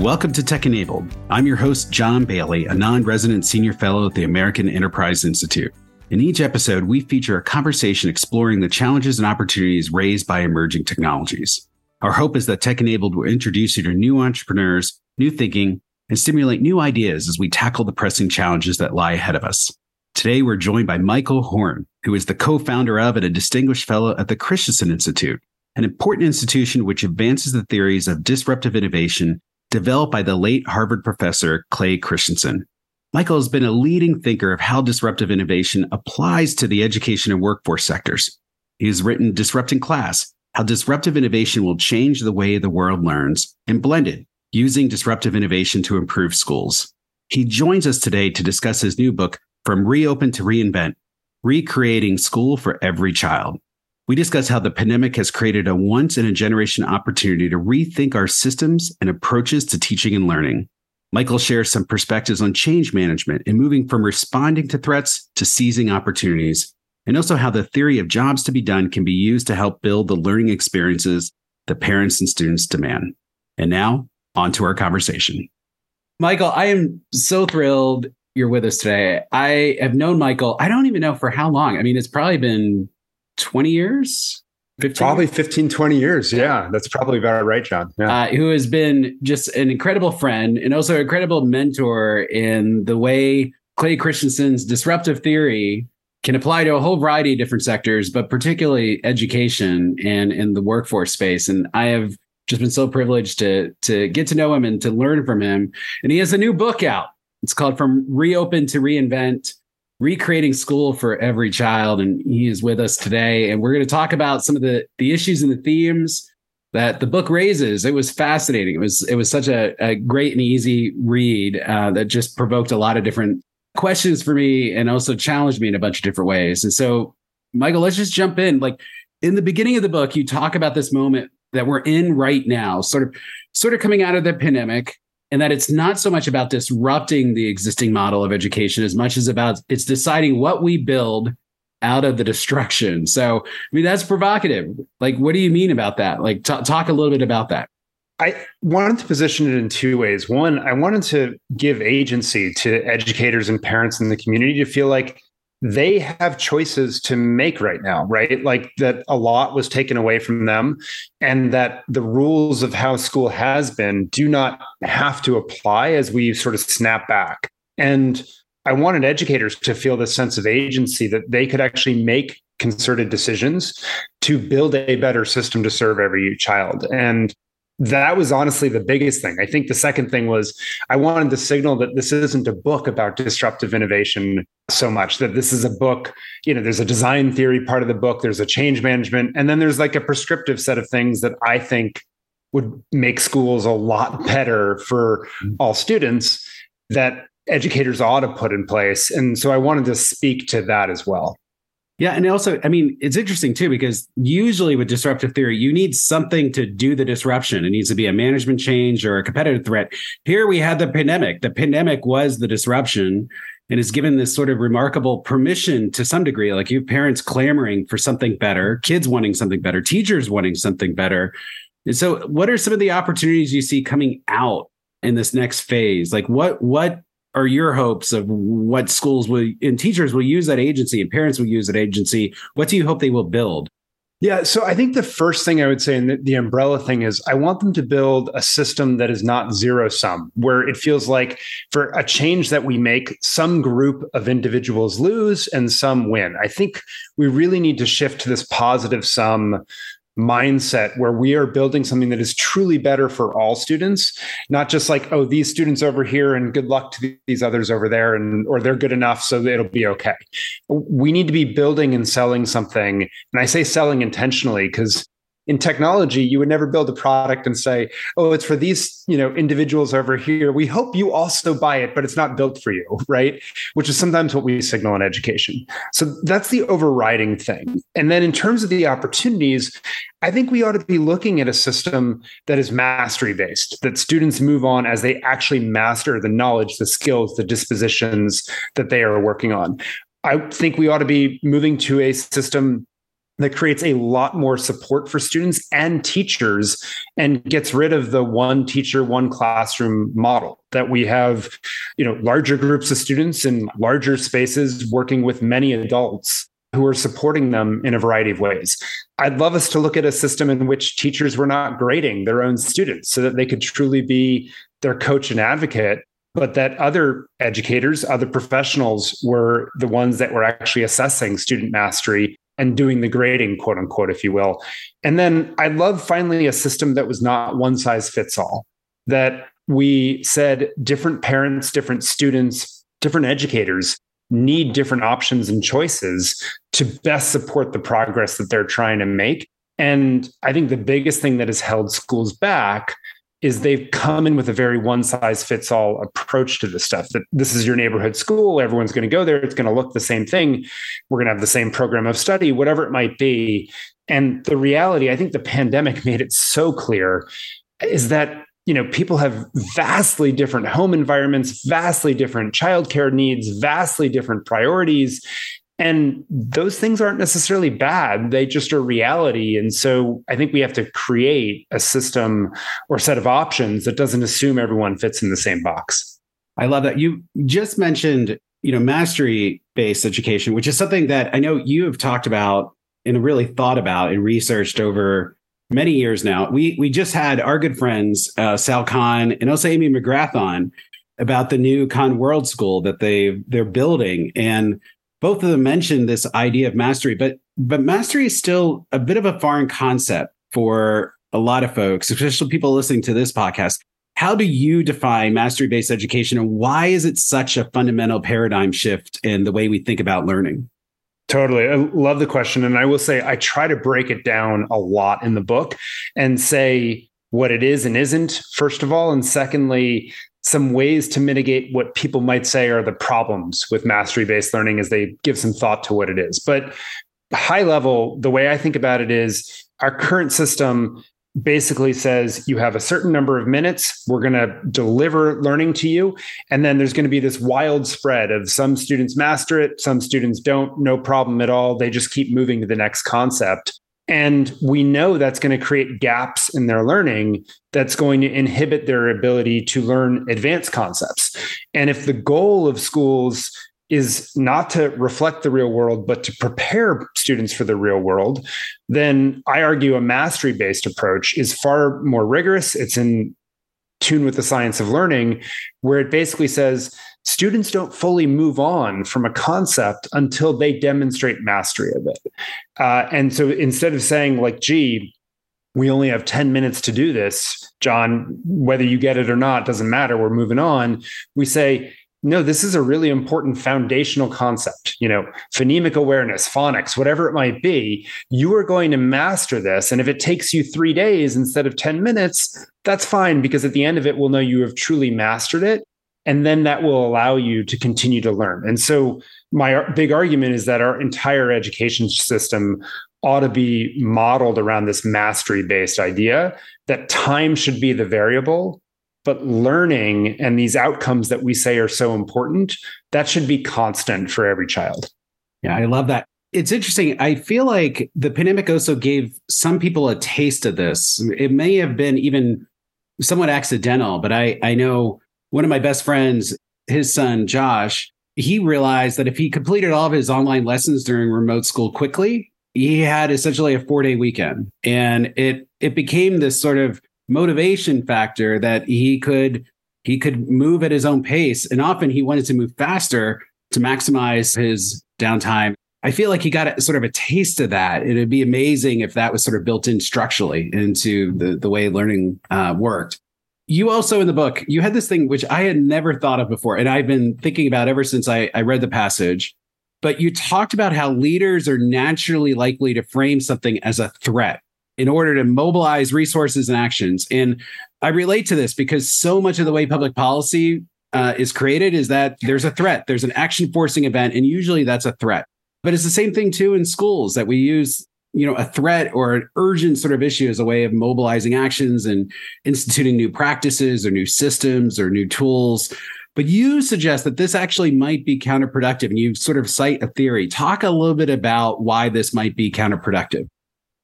Welcome to Tech Enabled. I'm your host, John Bailey, a non resident senior fellow at the American Enterprise Institute. In each episode, we feature a conversation exploring the challenges and opportunities raised by emerging technologies. Our hope is that Tech Enabled will introduce you to new entrepreneurs, new thinking, and stimulate new ideas as we tackle the pressing challenges that lie ahead of us. Today, we're joined by Michael Horn, who is the co founder of and a distinguished fellow at the Christensen Institute, an important institution which advances the theories of disruptive innovation developed by the late Harvard professor Clay Christensen. Michael has been a leading thinker of how disruptive innovation applies to the education and workforce sectors. He has written Disrupting Class, how disruptive innovation will change the way the world learns, and Blended, using disruptive innovation to improve schools. He joins us today to discuss his new book, From Reopen to Reinvent Recreating School for Every Child. We discuss how the pandemic has created a once in a generation opportunity to rethink our systems and approaches to teaching and learning. Michael shares some perspectives on change management and moving from responding to threats to seizing opportunities, and also how the theory of jobs to be done can be used to help build the learning experiences that parents and students demand. And now, on to our conversation. Michael, I am so thrilled you're with us today. I have known Michael, I don't even know for how long. I mean, it's probably been 20 years? 15 probably years? 15 20 years yeah that's probably about right john. Yeah. Uh, who has been just an incredible friend and also an incredible mentor in the way clay christensen's disruptive theory can apply to a whole variety of different sectors but particularly education and in the workforce space. And i have just been so privileged to to get to know him and to learn from him. And he has a new book out. It's called from reopen to reinvent recreating school for every child and he is with us today. And we're going to talk about some of the the issues and the themes that the book raises. It was fascinating. It was it was such a, a great and easy read uh, that just provoked a lot of different questions for me and also challenged me in a bunch of different ways. And so michael let's just jump in. Like in the beginning of the book you talk about this moment that we're in right now sort of sort of coming out of the pandemic and that it's not so much about disrupting the existing model of education as much as about it's deciding what we build out of the destruction. So, I mean, that's provocative. Like, what do you mean about that? Like, t- talk a little bit about that. I wanted to position it in two ways. One, I wanted to give agency to educators and parents in the community to feel like they have choices to make right now, right? Like that a lot was taken away from them, and that the rules of how school has been do not have to apply as we sort of snap back. And I wanted educators to feel this sense of agency that they could actually make concerted decisions to build a better system to serve every child. And that was honestly the biggest thing. I think the second thing was I wanted to signal that this isn't a book about disruptive innovation so much, that this is a book, you know, there's a design theory part of the book, there's a change management, and then there's like a prescriptive set of things that I think would make schools a lot better for all students that educators ought to put in place. And so I wanted to speak to that as well. Yeah. And also, I mean, it's interesting too, because usually with disruptive theory, you need something to do the disruption. It needs to be a management change or a competitive threat. Here we had the pandemic. The pandemic was the disruption and is given this sort of remarkable permission to some degree. Like you parents clamoring for something better, kids wanting something better, teachers wanting something better. And so, what are some of the opportunities you see coming out in this next phase? Like what what are your hopes of what schools will and teachers will use that agency and parents will use that agency? What do you hope they will build? Yeah, so I think the first thing I would say, and the, the, umbrella thing is, I want them to build a system that is not zero sum, where it feels like for a change that we make, some group of individuals lose and some win. I think we really need to shift to this positive sum mindset where we are building something that is truly better for all students not just like oh these students over here and good luck to these others over there and or they're good enough so it'll be okay. We need to be building and selling something and i say selling intentionally because in technology you would never build a product and say oh it's for these you know individuals over here. We hope you also buy it but it's not built for you right? Which is sometimes what we signal in education. So that's the overriding thing. And then in terms of the opportunities i think we ought to be looking at a system that is mastery based that students move on as they actually master the knowledge the skills the dispositions that they are working on. I think we ought to be moving to a system that creates a lot more support for students and teachers and gets rid of the one teacher one classroom model that we have you know larger groups of students in larger spaces working with many adults who are supporting them in a variety of ways. I'd love us to look at a system in which teachers were not grading their own students so that they could truly be their coach and advocate but that other educators, other professionals were the ones that were actually assessing student mastery and doing the grading, quote unquote, if you will. And then I love finally a system that was not one size fits all, that we said different parents, different students, different educators need different options and choices to best support the progress that they're trying to make. And I think the biggest thing that has held schools back is they've come in with a very one size fits all approach to this stuff that this is your neighborhood school everyone's going to go there it's going to look the same thing we're going to have the same program of study whatever it might be. And the reality i think the pandemic made it so clear is that you know people have vastly different home environments vastly different childcare needs vastly different priorities and those things aren't necessarily bad, they just are reality. And so I think we have to create a system or set of options that doesn't assume everyone fits in the same box. I love that. You just mentioned, you know, mastery based education, which is something that I know you have talked about and really thought about and researched over many years now. We we just had our good friends uh, Sal Khan and also Amy McGrath on about the new Khan World School that they they're building, and both of them mentioned this idea of mastery, but but mastery is still a bit of a foreign concept for a lot of folks, especially people listening to this podcast. How do you define mastery based education and why is it such a fundamental paradigm shift in the way we think about learning? Totally. I love the question. And I will say, I try to break it down a lot in the book and say what it is and isn't, first of all. And secondly, some ways to mitigate what people might say are the problems with mastery based learning as they give some thought to what it is. But high level, the way I think about it is our current system basically says you have a certain number of minutes we're going to deliver learning to you and then there's going to be this wild spread of some students master it some students don't no problem at all they just keep moving to the next concept and we know that's going to create gaps in their learning that's going to inhibit their ability to learn advanced concepts. And if the goal of schools is not to reflect the real world, but to prepare students for the real world, then I argue a mastery based approach is far more rigorous. It's in tune with the science of learning, where it basically says students don't fully move on from a concept until they demonstrate mastery of it. Uh, and so instead of saying, like, gee, we only have 10 minutes to do this, John, whether you get it or not doesn't matter, we're moving on. We say, no, this is a really important foundational concept. You know, phonemic awareness, phonics, whatever it might be, you are going to master this. And if it takes you three days instead of 10 minutes, that's fine because at the end of it, we'll know you have truly mastered it and then that will allow you to continue to learn. And so, my big argument is that our entire education system ought to be modeled around this mastery based idea that time should be the variable but learning and these outcomes that we say are so important that should be constant for every child. Yeah i love that. It's interesting. I feel like the pandemic also gave some people a taste of this. It may have been even somewhat accidental but i i know one of my best friends, his son Josh, he realized that if he completed all of his online lessons during remote school quickly, he had essentially a four day weekend. And it it became this sort of motivation factor that he could he could move at his own pace. And often he wanted to move faster to maximize his downtime. I feel like he got a, sort of a taste of that. It'd be amazing if that was sort of built in structurally into the, the way learning uh, worked you also in the book you had this thing which i had never thought of before and i've been thinking about ever since I, I, read the passage. But you talked about how leaders are naturally likely to frame something as a threat in order to mobilize resources and actions. And i relate to this because so much of the way public policy uh, is created is that there's a threat there's an action forcing event and usually that's a threat. But it's the same thing too in schools that we use you know a threat or an urgent sort of issue as a way of mobilizing actions and instituting new practices or new systems or new tools But you suggest that this actually might be counterproductive, and you sort of cite a theory. Talk a little bit about why this might be counterproductive.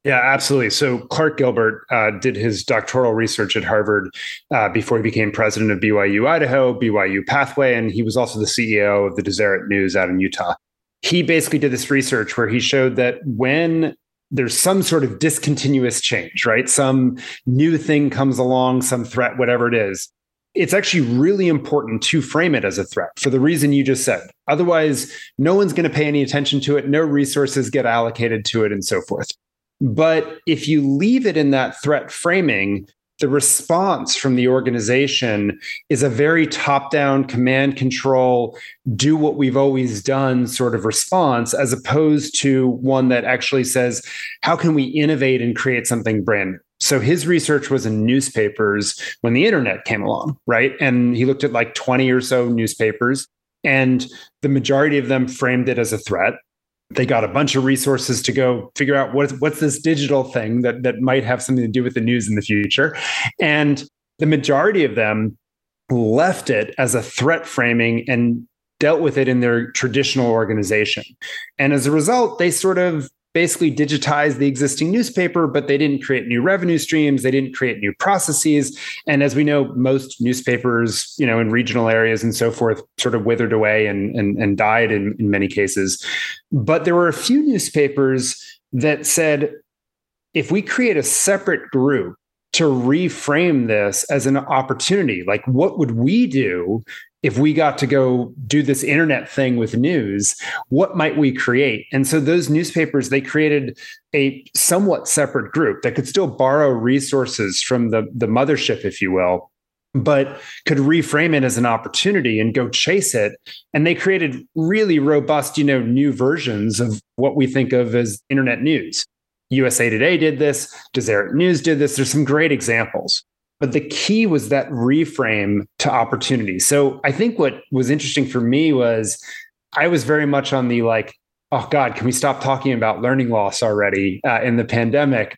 Yeah, absolutely. So Clark Gilbert uh, did his doctoral research at Harvard uh, before he became president of BYU Idaho, BYU Pathway, and he was also the CEO of the Deseret News out in Utah. He basically did this research where he showed that when there's some sort of discontinuous change, right? Some new thing comes along, some threat, whatever it is. It's actually really important to frame it as a threat for the reason you just said. Otherwise, no one's going to pay any attention to it, no resources get allocated to it, and so forth. But if you leave it in that threat framing, the response from the organization is a very top down command control, do what we've always done sort of response, as opposed to one that actually says, how can we innovate and create something brand new? So his research was in newspapers when the internet came along, right? And he looked at like 20 or so newspapers, and the majority of them framed it as a threat they got a bunch of resources to go figure out what's what's this digital thing that that might have something to do with the news in the future. And the majority of them left it as a threat framing and dealt with it in their traditional organization. And as a result they sort of basically digitized the existing newspaper, but they didn't create new revenue streams. They didn't create new processes. And as we know, most newspapers, you know, in regional areas and so forth, sort of withered away and, and, and died in, in many cases. But there were a few newspapers that said, if we create a separate group to reframe this as an opportunity. Like, what would we do if we got to go do this internet thing with news, what might we create? And so those newspapers, they created a somewhat separate group that could still borrow resources from the, the mothership, if you will, but could reframe it as an opportunity and go chase it. And they created really robust, you know, new versions of what we think of as internet news. USA Today did this, Deseret News did this. There's some great examples. But the key was that reframe to opportunity. So I think what was interesting for me was I was very much on the like, oh God, can we stop talking about learning loss already uh, in the pandemic?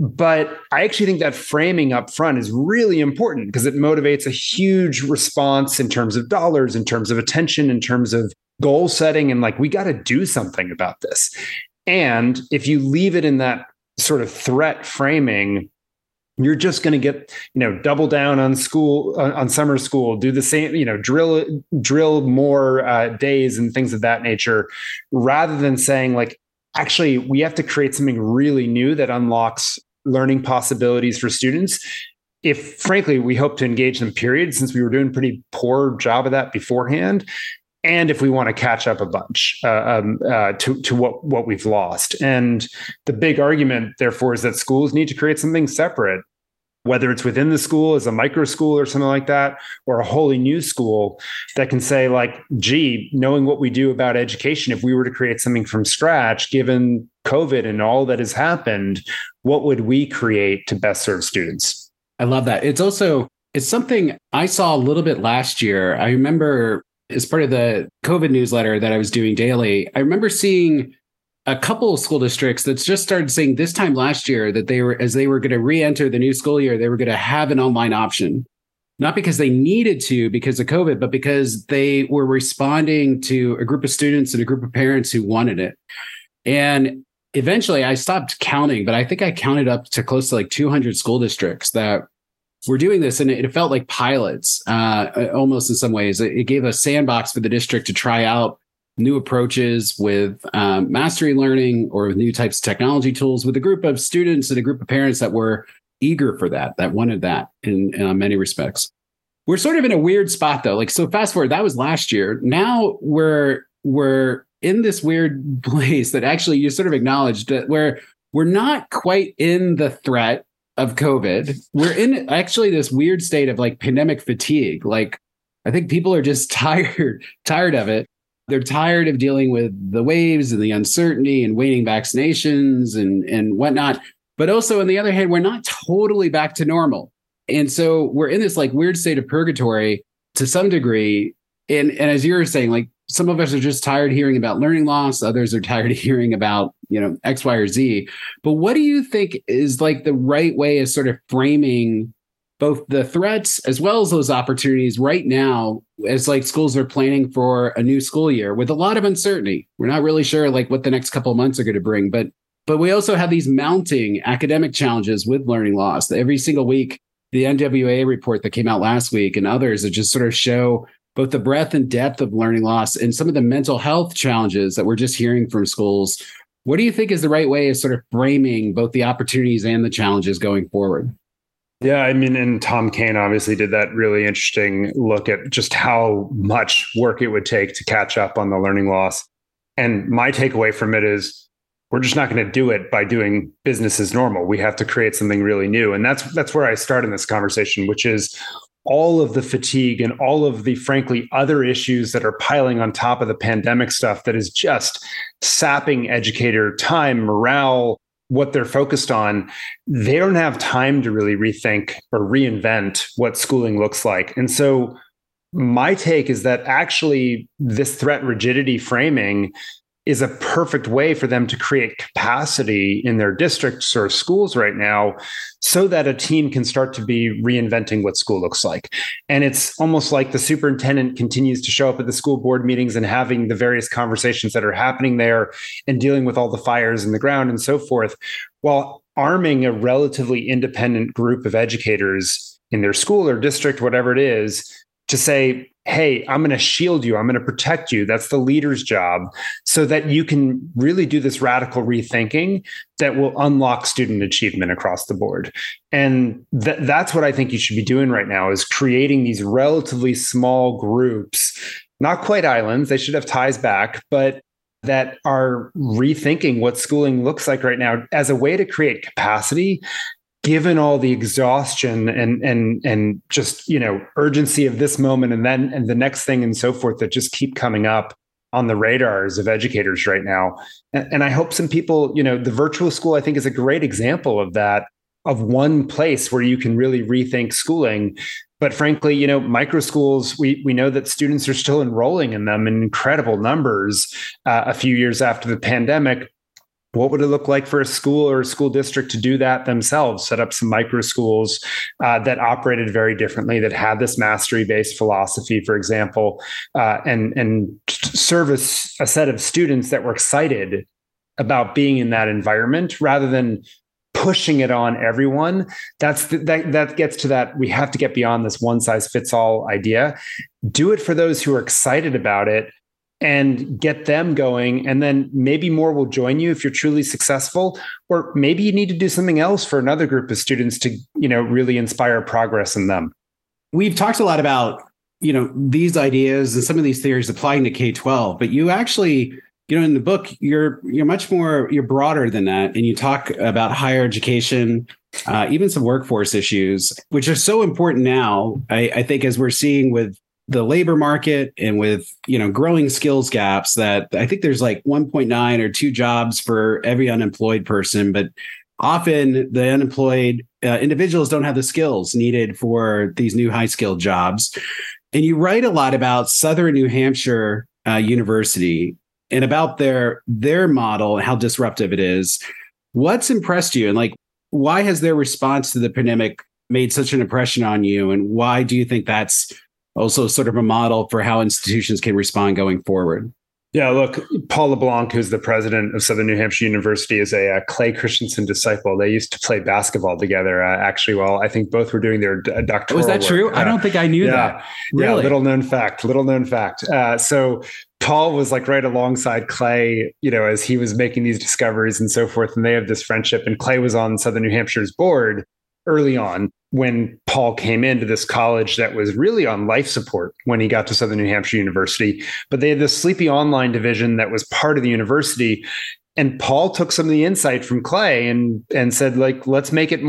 But I actually think that framing up front is really important because it motivates a huge response in terms of dollars, in terms of attention, in terms of goal setting. And like, we got to do something about this. And if you leave it in that sort of threat framing, you're just going to get you know double down on school on, on, summer school do the same you know drill drill more uh, days and things of that nature rather than saying like actually we have to create something really new that unlocks learning possibilities for students. If frankly we hope to engage them period since we were doing pretty poor job of that beforehand and if we want to catch up a bunch uh, um, uh, to to what what we've lost. And the big argument, therefore, is that schools need to create something separate, whether it's within the school as a micro school or something like that, or a wholly new school that can say, like, gee, knowing what we do about education, if we were to create something from scratch, given COVID and all that has happened, what would we create to best serve students? I love that. It's also it's something I saw a little bit last year. I remember as part of the COVID newsletter that I was doing daily, I remember seeing a couple of school districts that just started saying this time last year that they were, as they were going to re enter the new school year, they were going to have an online option. Not because they needed to because of COVID, but because they were responding to a group of students and a group of parents who wanted it. And eventually I stopped counting, but I think I counted up to close to like 200 school districts that we're doing this and it felt like pilots uh, almost in some ways. It gave a sandbox for the district to try out new approaches with um, mastery learning or with new types of technology tools with a group of students and a group of parents that were eager for that that wanted that in, in many respects. We're sort of in a weird spot though. Like so fast forward that was last year. Now we're we're in this weird place that actually you sort of acknowledged that where we're not quite in the threat of COVID, we're in actually this weird state of like pandemic fatigue. Like, I think people are just tired, tired of it. They're tired of dealing with the waves and the uncertainty and waning vaccinations and, and whatnot. But also, on the other hand, we're not totally back to normal. And so we're in this like weird state of purgatory to some degree. And, and as you were saying, like some of us are just tired hearing about learning loss others are tired of hearing about you know x y or z but what do you think is like the right way of sort of framing both the threats as well as those opportunities right now as like schools are planning for a new school year with a lot of uncertainty. We're not really sure like what the next couple months are going to bring, but but we also have these mounting academic challenges with learning loss. Every single week, the NWEA report that came out last week and others that just sort of show both the breadth and depth of learning loss and some of the mental health challenges that we're just hearing from schools. What do you think is the right way of sort of framing both the opportunities and the challenges going forward? Yeah, I mean, and Tom Kane obviously did that really interesting look at just how much work it would take to catch up on the learning loss. And my takeaway from it is we're just not going to do it by doing business as normal. We have to create something really new. And that's that's where I start in this conversation, which is all of the fatigue and all of the frankly other issues that are piling on top of the pandemic stuff that is just sapping educator time, morale, what they're focused on, they don't have time to really rethink or reinvent what schooling looks like. And so my take is that actually this threat rigidity framing is a perfect way for them to create capacity in their districts or schools right now so that a team can start to be reinventing what school looks like. And it's almost like the superintendent continues to show up at the school board meetings and having the various conversations that are happening there and dealing with all the fires in the ground and so forth, while arming a relatively independent group of educators in their school or district, whatever it is, to say, hey, I'm going to shield you. I'm going to protect you. That's the leader's job so that you can really do this radical rethinking that will unlock student achievement across the board. And th- that's what I think you should be doing right now is creating these relatively small groups, not quite islands. They should have ties back, but that are rethinking what schooling looks like right now as a way to create capacity given all the exhaustion and and and just you know urgency of this moment and then and the next thing and so forth that just keep coming up on the radars of educators right now. And, and i hope some people you know the virtual school i think is a great example of that of one place where you can really rethink schooling. But frankly you know micro schools we we know that students are still enrolling in them in incredible numbers uh, a few years after the pandemic what would it look like for a school or a school district to do that themselves? Set up some micro schools uh, that operated very differently that had this mastery based philosophy for example uh, and and service a set of students that were excited about being in that environment rather than pushing it on everyone. That's the, that that gets to that we have to get beyond this one size fits all idea. Do it for those who are excited about it and get them going. And then maybe more will join you if you're truly successful. Or maybe you need to do something else for another group of students to you know really inspire progress in them. We've talked a lot about you know these ideas and some of these theories applying to k-12 but you actually you know in the book you're you're much more you're broader than that. And you talk about higher education uh, even some workforce issues which are so important now I, I think as we're seeing with the labor market and with you know growing skills gaps that i think there's like 1.9 or 2 jobs for every unemployed person but often the unemployed uh, individuals don't have the skills needed for these new high skilled jobs. And you write a lot about southern new hampshire uh, university and about their their model and how disruptive it is. What's impressed you and like why has their response to the pandemic made such an impression on you? And why do you think that's also sort of a model for how institutions can respond going forward. Yeah, look, Paul LeBlanc, who's the president of Southern New Hampshire University, is a, a Clay Christensen disciple. They used to play basketball together. Uh, actually, well, I think both were doing their uh, doctoral. Was that work. true? I don't think I knew yeah, that. Really? Yeah, little known fact. Little known fact. Uh, so Paul was like right alongside Clay, you know, as he was making these discoveries and so forth. And they have this friendship. And Clay was on Southern New Hampshire's board early on when Paul came into this college that was really on life support when he got to Southern New Hampshire University. But they had this sleepy online division that was part of the university. And Paul took some of the insight from Clay and and said, like, let's make it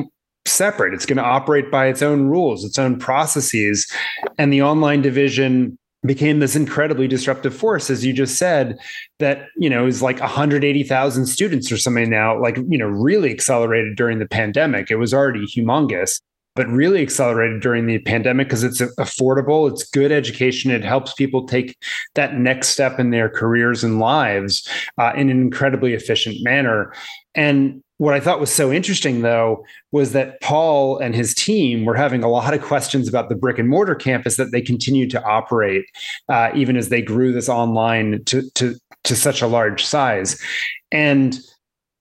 separate. It's going to operate by its own rules, its own processes. And the online division became this incredibly disruptive force as you just said that you know is like 180,000 students or something now like you know really accelerated during the pandemic it was already humongous but really accelerated during the pandemic because it's affordable it's good education it helps people take that next step in their careers and lives uh, in an incredibly efficient manner and what I thought was so interesting, though, was that Paul and his team were having a lot of questions about the brick and mortar campus that they continued to operate, uh, even as they grew this online to, to, to such a large size. And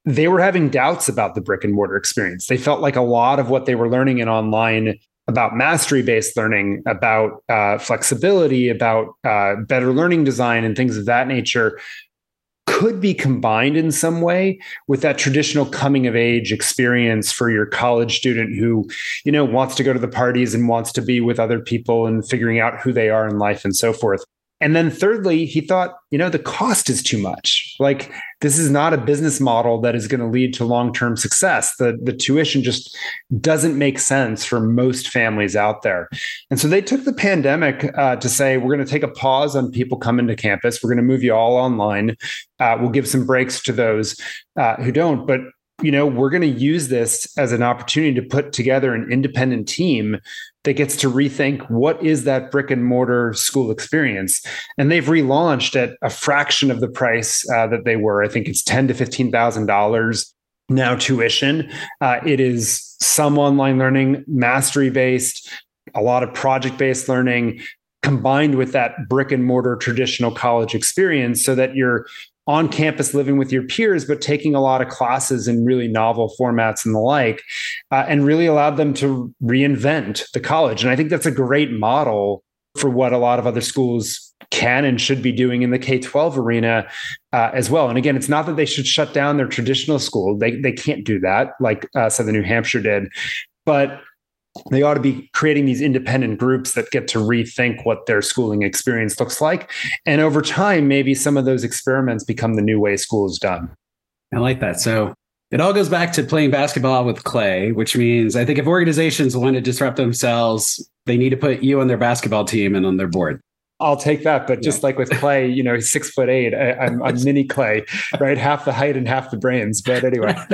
they were having doubts about the brick and mortar experience. They felt like a lot of what they were learning in online about mastery based learning, about uh, flexibility, about uh, better learning design, and things of that nature could be combined in some way with that traditional coming of age experience for your college student who you know wants to go to the parties and wants to be with other people and figuring out who they are in life and so forth and then thirdly, he thought, you know, the cost is too much. Like this is not a business model that is going to lead to long-term success. The the tuition just doesn't make sense for most families out there. And so they took the pandemic uh, to say, we're going to take a pause on people coming to campus. We're going to move you all online. Uh, we'll give some breaks to those uh, who don't, but you know, we're going to use this as an opportunity to put together an independent team that gets to rethink what is that brick and mortar school experience. And they've relaunched at a fraction of the price uh, that they were. I think it's ten to fifteen thousand dollars now tuition. Uh, it is some online learning, mastery based, a lot of project based learning combined with that brick and mortar traditional college experience so that you're on campus living with your peers, but taking a lot of classes in really novel formats and the like, uh, and really allowed them to reinvent the college. And I think that's a great model for what a lot of other schools can and should be doing in the K 12 arena uh, as well. And again, it's not that they should shut down their traditional school, they, they can't do that like uh, Southern New Hampshire did. But they ought to be creating these independent groups that get to rethink what their schooling experience looks like. And over time, maybe some of those experiments become the new way school is done. I like that. So it all goes back to playing basketball with clay, which means I think if organizations want to disrupt themselves, they need to put you on their basketball team and on their board. I'll take that. But just yeah. like with Clay, you know, he's six foot eight. I, am mini Clay, right? Half the height and half the brains. But anyway,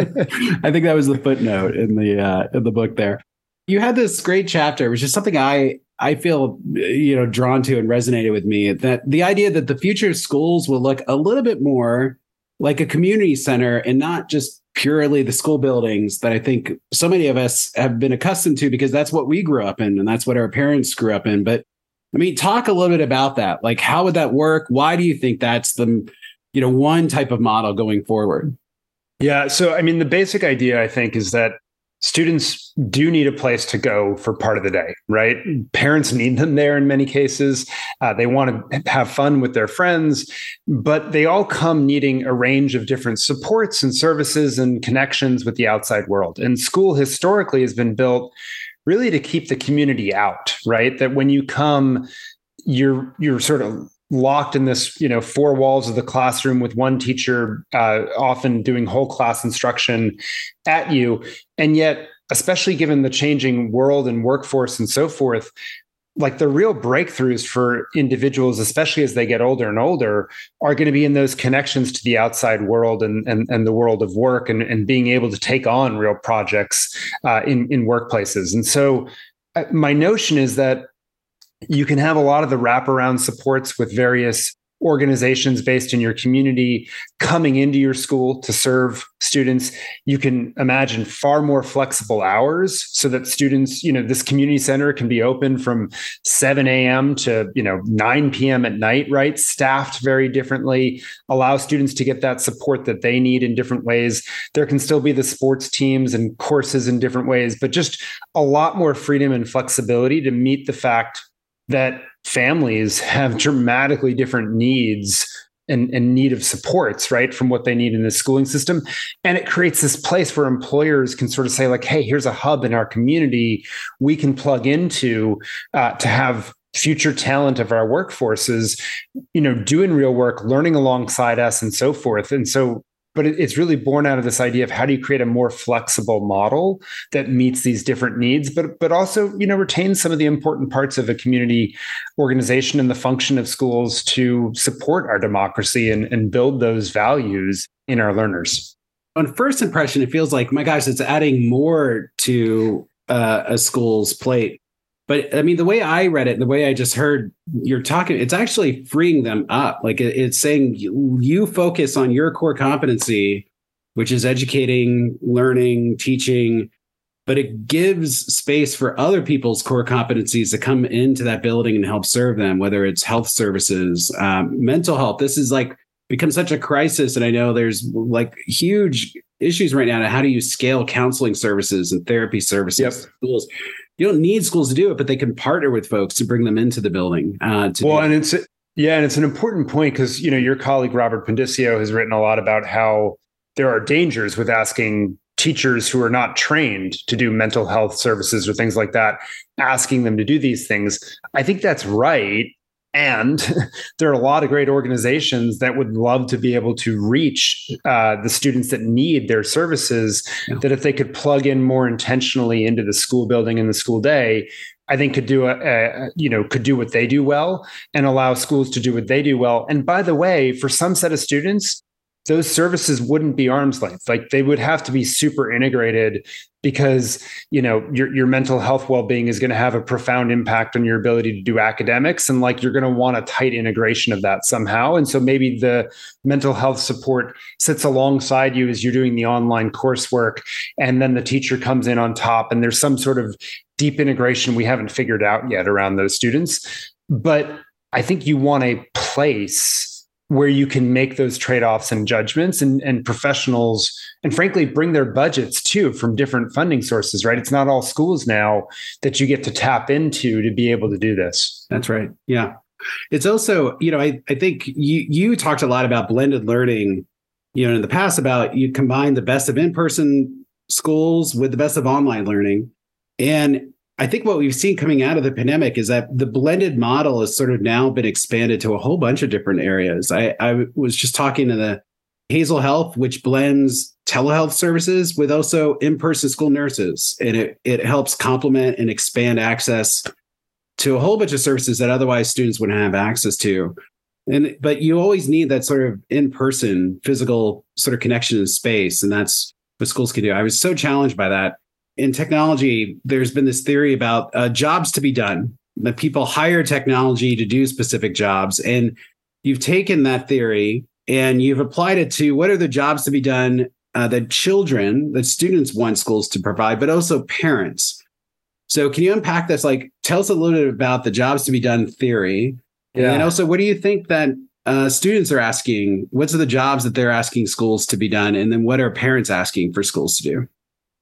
I think that was the footnote in the uh, in the book there you had this great chapter, which is something I I feel you know drawn to and resonated with me. That the idea that the future of schools will look a little bit more like a community center and not just purely the school buildings that I think so many of us have been accustomed to because that's what we grew up in and that's what our parents grew up in. But I mean, talk a little bit about that. Like, how would that work? Why do you think that's the you know one type of model going forward? Yeah. So, I mean, the basic idea I think is that students do need a place to go for part of the day, right? Parents need them there in many cases. Uh, they want to have fun with their friends, but they all come needing a range of different supports and services and connections with the outside world. And school historically has been built really to keep the community out, right? That when you come, you're you're sort of locked in this you know four walls of the classroom with one teacher uh, often doing whole class instruction at you. And yet especially given the changing world and workforce and so forth like the real breakthroughs for individuals especially as they get older and older are going to be in those connections to the outside world and and, and the world of work and, and being able to take on real projects uh, in in workplaces. And so uh, my notion is that you can have a lot of the wraparound supports with various organizations based in your community coming into your school to serve students. You can imagine far more flexible hours so that students you know this community center can be open from 7 a.m to you know 9 p.m at night right? Staffed very differently. Allow students to get that support that they need in different ways. There can still be the sports teams and courses in different ways but just a lot more freedom and flexibility to meet the fact that families have dramatically different needs and, and, need of supports, right, from what they need in the schooling system. And it creates this place where employers can sort of say, like, hey, here's a hub in our community we can plug into uh, to have future talent of our workforces, you know, doing real work, learning alongside us and so forth. And so but it's really born out of this idea of how do you create a more flexible model that meets these different needs but but also you know retains some of the important parts of a community organization and the function of schools to support our democracy and, and build those values in our learners. On first impression it feels like my gosh it's adding more to uh, a school's plate but I mean, the way I read it, the way I just heard you're talking, it's actually freeing them up. Like it's saying you, you focus on your core competency which is educating, learning, teaching, but it gives space for other people's core competencies to come into that building and help serve them, whether it's health services, um, mental health. This is like become such a crisis. And I know there's like huge issues right now how do you scale counseling services and therapy services yep. schools. You don't need schools to do it, but they can partner with folks to bring them into the building. Uh, well, and it's yeah, and it's an important point because you know your colleague Robert Pondiscio has written a lot about how there are dangers with asking teachers who are not trained to do mental health services or things like that, asking them to do these things. I think that's right. And there are a lot of great organizations that would love to be able to reach uh, the students that need their services. Yeah. That if they could plug in more intentionally into the school building and the school day, I think could do a, a, you know could do what they do well and allow schools to do what they do well. And by the way, for some set of students, those services wouldn't be arm's length. Like they would have to be super integrated because you know your your mental health well-being is going to have a profound impact on your ability to do academics and like you're going to want a tight integration of that somehow and so maybe the mental health support sits alongside you as you're doing the online coursework and then the teacher comes in on top and there's some sort of deep integration we haven't figured out yet around those students but i think you want a place where you can make those trade-offs and judgments and, and professionals and frankly bring their budgets too from different funding sources right? It's not all schools now that you get to tap into to be able to do this. That's right. Yeah. It's also you know i, I think you you talked a lot about blended learning you know in the past about you combine the best of in-person schools with the best of online learning. And I think what we've seen coming out of the pandemic is that the blended model has sort of now been expanded to a whole bunch of different areas. I, I was just talking to the Hazel Health, which blends telehealth services with also in-person school nurses, and it it helps complement and expand access to a whole bunch of services that otherwise students wouldn't have access to. And but you always need that sort of in-person physical sort of connection in space, and that's what schools can do. I was so challenged by that in technology, there's been this theory about uh, jobs to be done, that people hire technology to do specific jobs. And you've taken that theory and you've applied it to what are the jobs to be done uh, that children, that students want schools to provide, but also parents. So, can you unpack this? Like, tell us a little bit about the jobs to be done theory. Yeah. And also, what do you think that uh, students are asking? What's the jobs that they're asking schools to be done? And then what are parents asking for schools to do?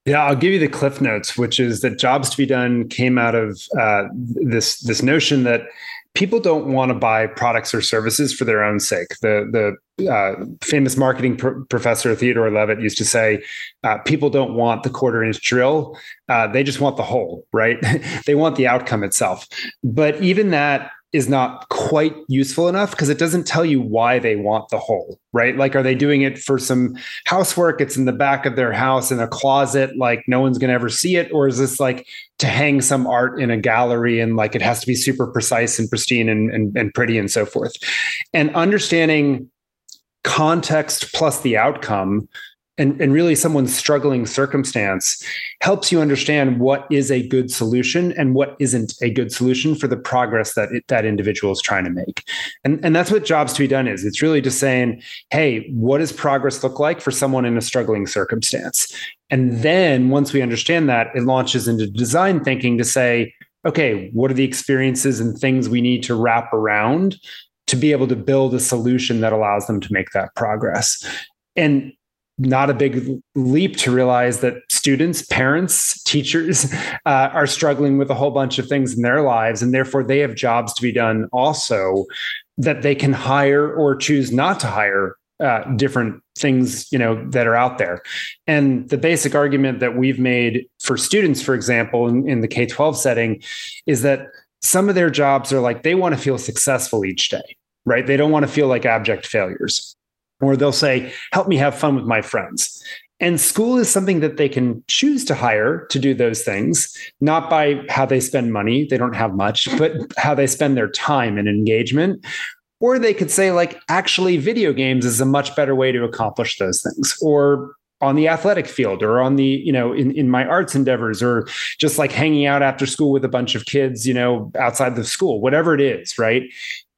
Yeah, I'll give you the cliff notes, which is that jobs to be done came out of uh, this this notion that people don't want to buy products or services for their own sake. The the uh, famous marketing pr- professor Theodore Levitt used to say, uh, "People don't want the quarter inch drill; uh, they just want the hole, right? they want the outcome itself." But even that is not quite useful enough because it doesn't tell you why they want the hole, right? Like, are they doing it for some housework? It's in the back of their house in a closet, like no one's going to ever see it? Or is this like to hang some art in a gallery and like it has to be super precise and pristine and, and, and pretty and so forth? And understanding context plus the outcome and, and really someone's struggling circumstance helps you understand what is a good solution and what isn't a good solution for the progress that it, that individual is trying to make. And, and that's what jobs to be done is. It's really just saying, hey, what does progress look like for someone in a struggling circumstance? And then once we understand that, it launches into design thinking to say, okay, what are the experiences and things we need to wrap around to be able to build a solution that allows them to make that progress? And not a big leap to realize that students, parents, teachers uh, are struggling with a whole bunch of things in their lives, and therefore they have jobs to be done also that they can hire or choose not to hire uh, different things you know that are out there. And the basic argument that we've made for students for example in, in the k-12 setting is that some of their jobs are like they want to feel successful each day right? They don't want to feel like abject failures or they'll say, help me have fun with my friends. And school is something that they can choose to hire to do those things, not by how they spend money, they don't have much, but how they spend their time and engagement. Or they could say, like, actually, video games is a much better way to accomplish those things. Or on the athletic field or on the you know in, in my arts endeavors or just like hanging out after school with a bunch of kids you know outside the school whatever it is right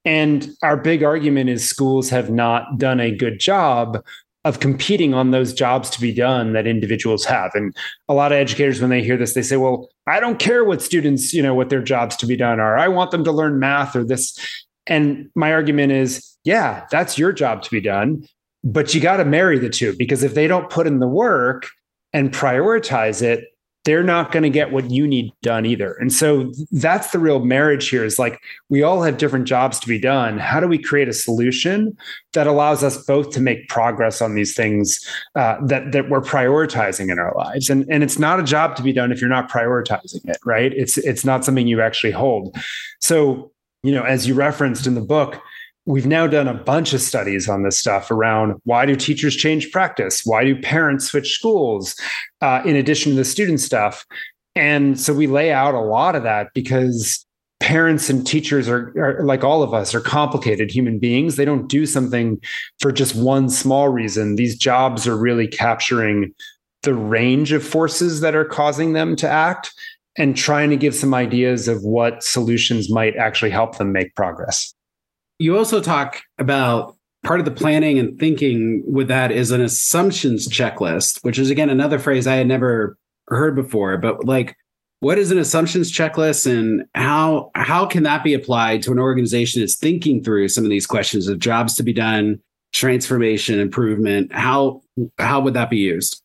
and our big argument is schools have not done a good job of competing on those jobs to be done that individuals have. And a lot of educators, when they hear this, they say, well, I don't care what students, you know, what their jobs to be done are. I want them to learn math or this. And my argument is, yeah, that's your job to be done. But you got to marry the two because if they don't put in the work and prioritize it, they're not going to get what you need done either. And so that's the real marriage here is like we all have different jobs to be done. How do we create a solution that allows us both to make progress on these things uh, that that we're prioritizing in our lives? And and it's not a job to be done if you're not prioritizing it, right? It's it's not something you actually hold. So you know, as you referenced in the book, we've now done a bunch of studies on this stuff around why do teachers change practice? Why do parents switch schools uh, in addition to the student stuff? And so we lay out a lot of that because parents and teachers are, are, like all of us are complicated human beings. They don't do something for just one small reason. These jobs are really capturing the range of forces that are causing them to act and trying to give some ideas of what solutions might actually help them make progress you also talk about part of the planning and thinking with that is an assumptions checklist, which is again another phrase I had never heard before. But like, what is an assumptions checklist, and how how can that be applied to an organization that's thinking through some of these questions of jobs to be done, transformation, improvement? How how would that be used?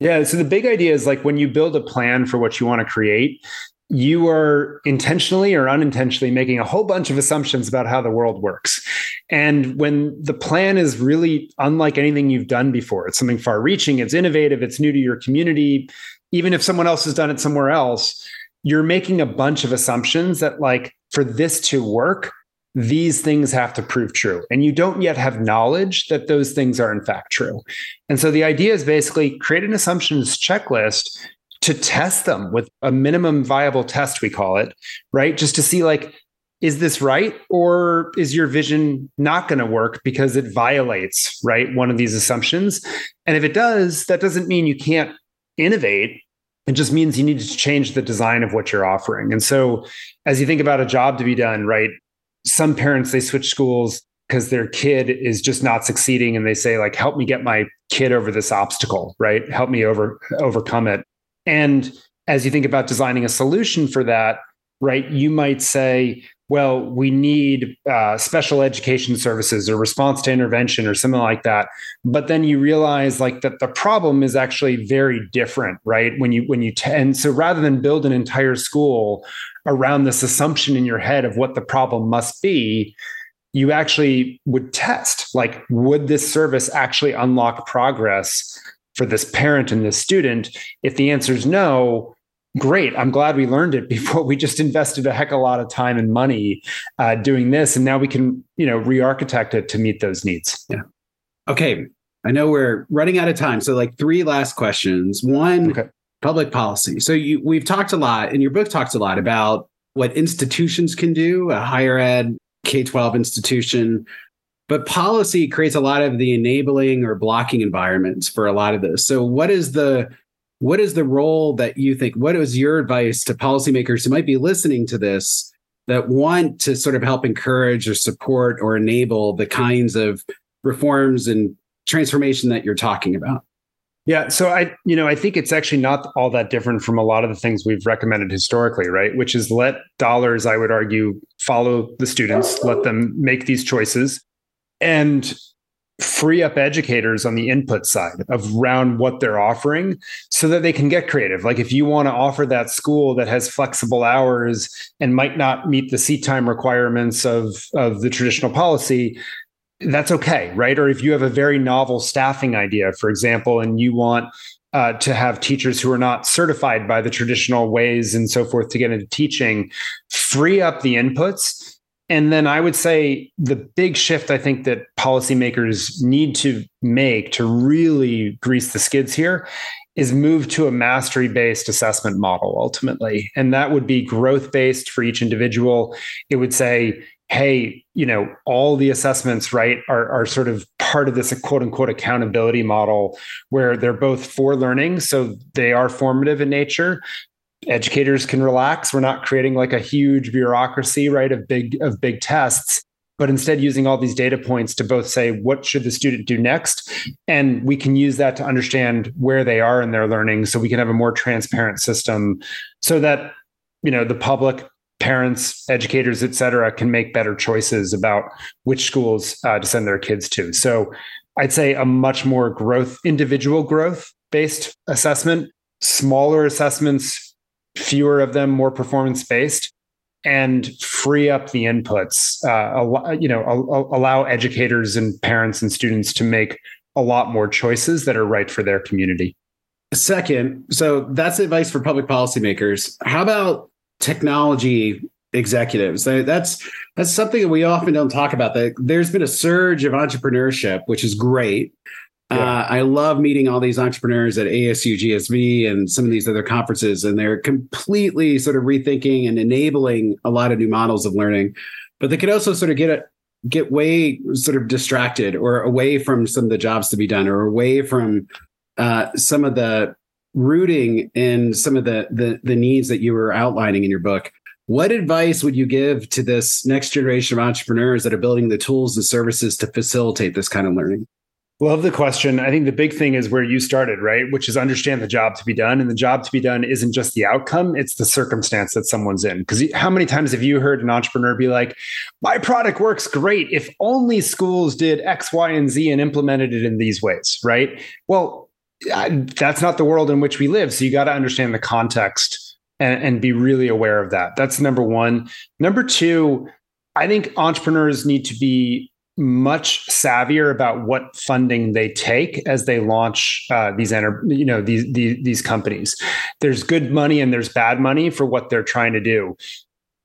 Yeah. So the big idea is like when you build a plan for what you want to create, you are intentionally or unintentionally making a whole bunch of assumptions about how the world works. And when the plan is really unlike anything you've done before, it's something far reaching, it's innovative, it's new to your community, even if someone else has done it somewhere else, you're making a bunch of assumptions that, like, for this to work, these things have to prove true. And you don't yet have knowledge that those things are in fact true. And so the idea is basically create an assumptions checklist to test them with a minimum viable test, we call it, right? Just to see like, is this right? Or is your vision not going to work because it violates, right? One of these assumptions. And if it does, that doesn't mean you can't innovate. It just means you need to change the design of what you're offering. And so as you think about a job to be done, right? Some parents, they switch schools because their kid is just not succeeding and they say like help me get my kid over this obstacle right help me over overcome it and as you think about designing a solution for that, right, you might say, well, we need uh, special education services or response to intervention or something like that. But then you realize like that the problem is actually very different, right? When you when you t- and so rather than build an entire school around this assumption in your head of what the problem must be, you actually would test like would this service actually unlock progress for this parent and this student? If the answer is no, great. I'm glad we learned it before we just invested a heck of a lot of time and money uh, doing this, and now we can you know re-architect it to meet those needs. Yeah. Okay. I know we're running out of time, so like three last questions. One, okay. public policy. So you we've talked a lot, and your book talks a lot about what institutions can do, a higher ed K 12 institution but policy creates a lot of the enabling or blocking environments for a lot of this. So what is the what is the role that you think what is your advice to policymakers who might be listening to this that want to sort of help encourage or support or enable the kinds of reforms and transformation that you're talking about? Yeah, so I, you know, I think it's actually not all that different from a lot of the things we've recommended historically, right? Which is let dollars, I would argue, follow the students, let them make these choices and free up educators on the input side of around what they're offering so that they can get creative. Like if you want to offer that school that has flexible hours and might not meet the seat time requirements of of the traditional policy that's okay right? Or if you have a very novel staffing idea for example and you want uh, to have teachers who are not certified by the traditional ways and so forth to get into teaching free up the inputs and then I would say the big shift I think that policymakers need to make to really grease the skids here is move to a mastery based assessment model ultimately. And that would be growth based for each individual. It would say, hey, you know, all the assessments, right, are, are sort of part of this quote unquote accountability model where they're both for learning. So they are formative in nature, educators can relax. We're not creating like a huge bureaucracy, right, of big of big tests. but instead using all these data points to both say what should the student do next and we can use that to understand where they are in their learning so we can have a more transparent system so that you know the public parents educators et cetera can make better choices about which schools uh, to send their kids to so i'd say a much more growth individual growth based assessment smaller assessments fewer of them more performance based and free up the inputs. Uh, you know, allow educators and parents and students to make a lot more choices that are right for their community. Second, so that's advice for public policymakers. How about technology executives? That's that's something that we often don't talk about. That there's been a surge of entrepreneurship, which is great. Yeah. Uh, I love meeting all these entrepreneurs at ASU GSV and some of these other conferences, and they're completely sort of rethinking and enabling a lot of new models of learning. But they could also sort of get a, get way sort of distracted or away from some of the jobs to be done, or away from uh, some of the rooting in some of the, the the needs that you were outlining in your book. What advice would you give to this next generation of entrepreneurs that are building the tools and services to facilitate this kind of learning? Love the question. I think the big thing is where you started, right? Which is understand the job to be done. And the job to be done isn't just the outcome, it's the circumstance that someone's in. Because how many times have you heard an entrepreneur be like, my product works great if only schools did X, Y, and Z and implemented it in these ways, right? Well, that's not the world in which we live. So you got to understand the context and, and be really aware of that. That's number one. Number two, I think entrepreneurs need to be much savvier about what funding they take as they launch uh, these enter, you know these, these these companies. There's good money and there's bad money for what they're trying to do.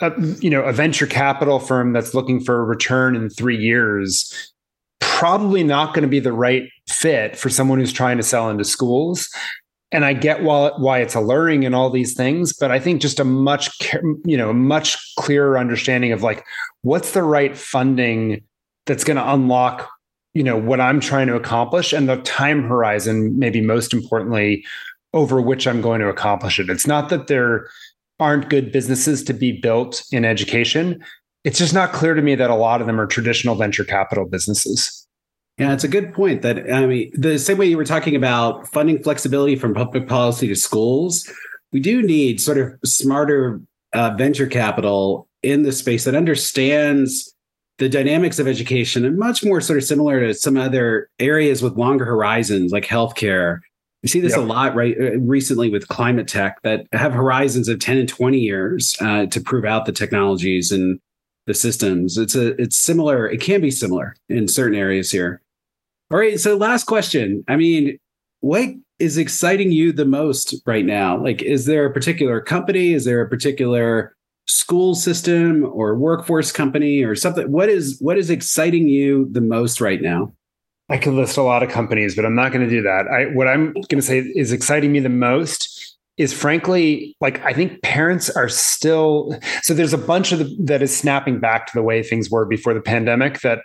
Uh, you know, a venture capital firm that's looking for a return in three years probably not going to be the right fit for someone who's trying to sell into schools. And I get why, it's alluring and all these things, but I think just a much you know much clearer understanding of like what's the right funding that's going to unlock you know what i'm trying to accomplish and the time horizon maybe most importantly over which i'm going to accomplish it. It's not that there aren't good businesses to be built in education. It's just not clear to me that a lot of them are traditional venture capital businesses. Yeah it's a good point that i mean the same way you were talking about funding flexibility from public policy to schools we do need sort of smarter uh, venture capital in the space that understands the dynamics of education and much more sort of similar to some other areas with longer horizons like healthcare. We see this yep. a lot right uh, recently with climate tech that have horizons of 10 and 20 years uh, to prove out the technologies and the systems. It's a it's similar, it can be similar in certain areas here. All right, so last question. I mean, what is exciting you the most right now? Like is there a particular company, is there a particular school system or workforce company or something what is what is exciting you the most right now? I could list a lot of companies but i'm not going to do that. I what i'm going to say is exciting me the most is frankly like i think parents are still so there's a bunch of the, that is snapping back to the way things were before the pandemic that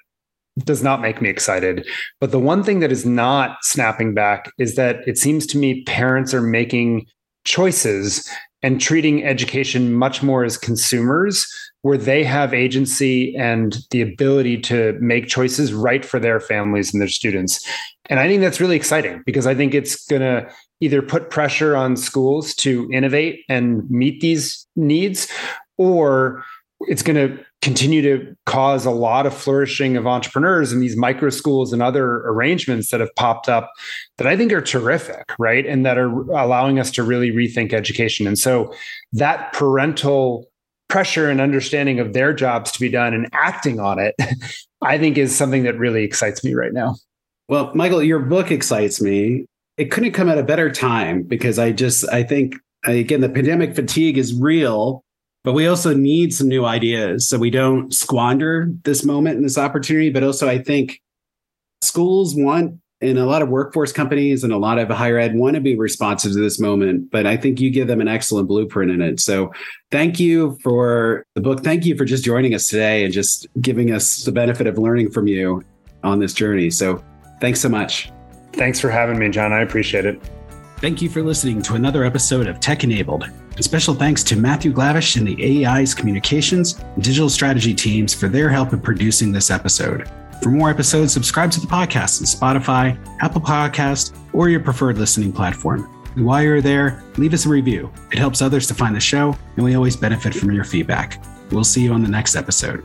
does not make me excited. But the one thing that is not snapping back is that it seems to me parents are making choices and treating education much more as consumers where they have agency and the ability to make choices right for their families and their students. And I think that's really exciting because I think it's going to either put pressure on schools to innovate and meet these needs or it's going to continue to cause a lot of flourishing of entrepreneurs and these micro schools and other arrangements that have popped up that I think are terrific, right? And that are allowing us to really rethink education. And so that parental pressure and understanding of their jobs to be done and acting on it, I think is something that really excites me right now. Well, Michael, your book excites me. It couldn't come at a better time because I just, I think, again, the pandemic fatigue is real but we also need some new ideas so we don't squander this moment and this opportunity. But also, I think schools want, and a lot of workforce companies and a lot of higher ed want to be responsive to this moment. But I think you give them an excellent blueprint in it. So thank you for the book. Thank you for just joining us today and just giving us the benefit of learning from you on this journey. So thanks so much. Thanks for having me, John. I appreciate it. Thank you for listening to another episode of Tech Enabled. Special thanks to Matthew Glavish and the AEI's communications and digital strategy teams for their help in producing this episode. For more episodes, subscribe to the podcast on Spotify, Apple Podcast, or your preferred listening platform. And while you're there, leave us a review. It helps others to find the show, and we always benefit from your feedback. We'll see you on the next episode.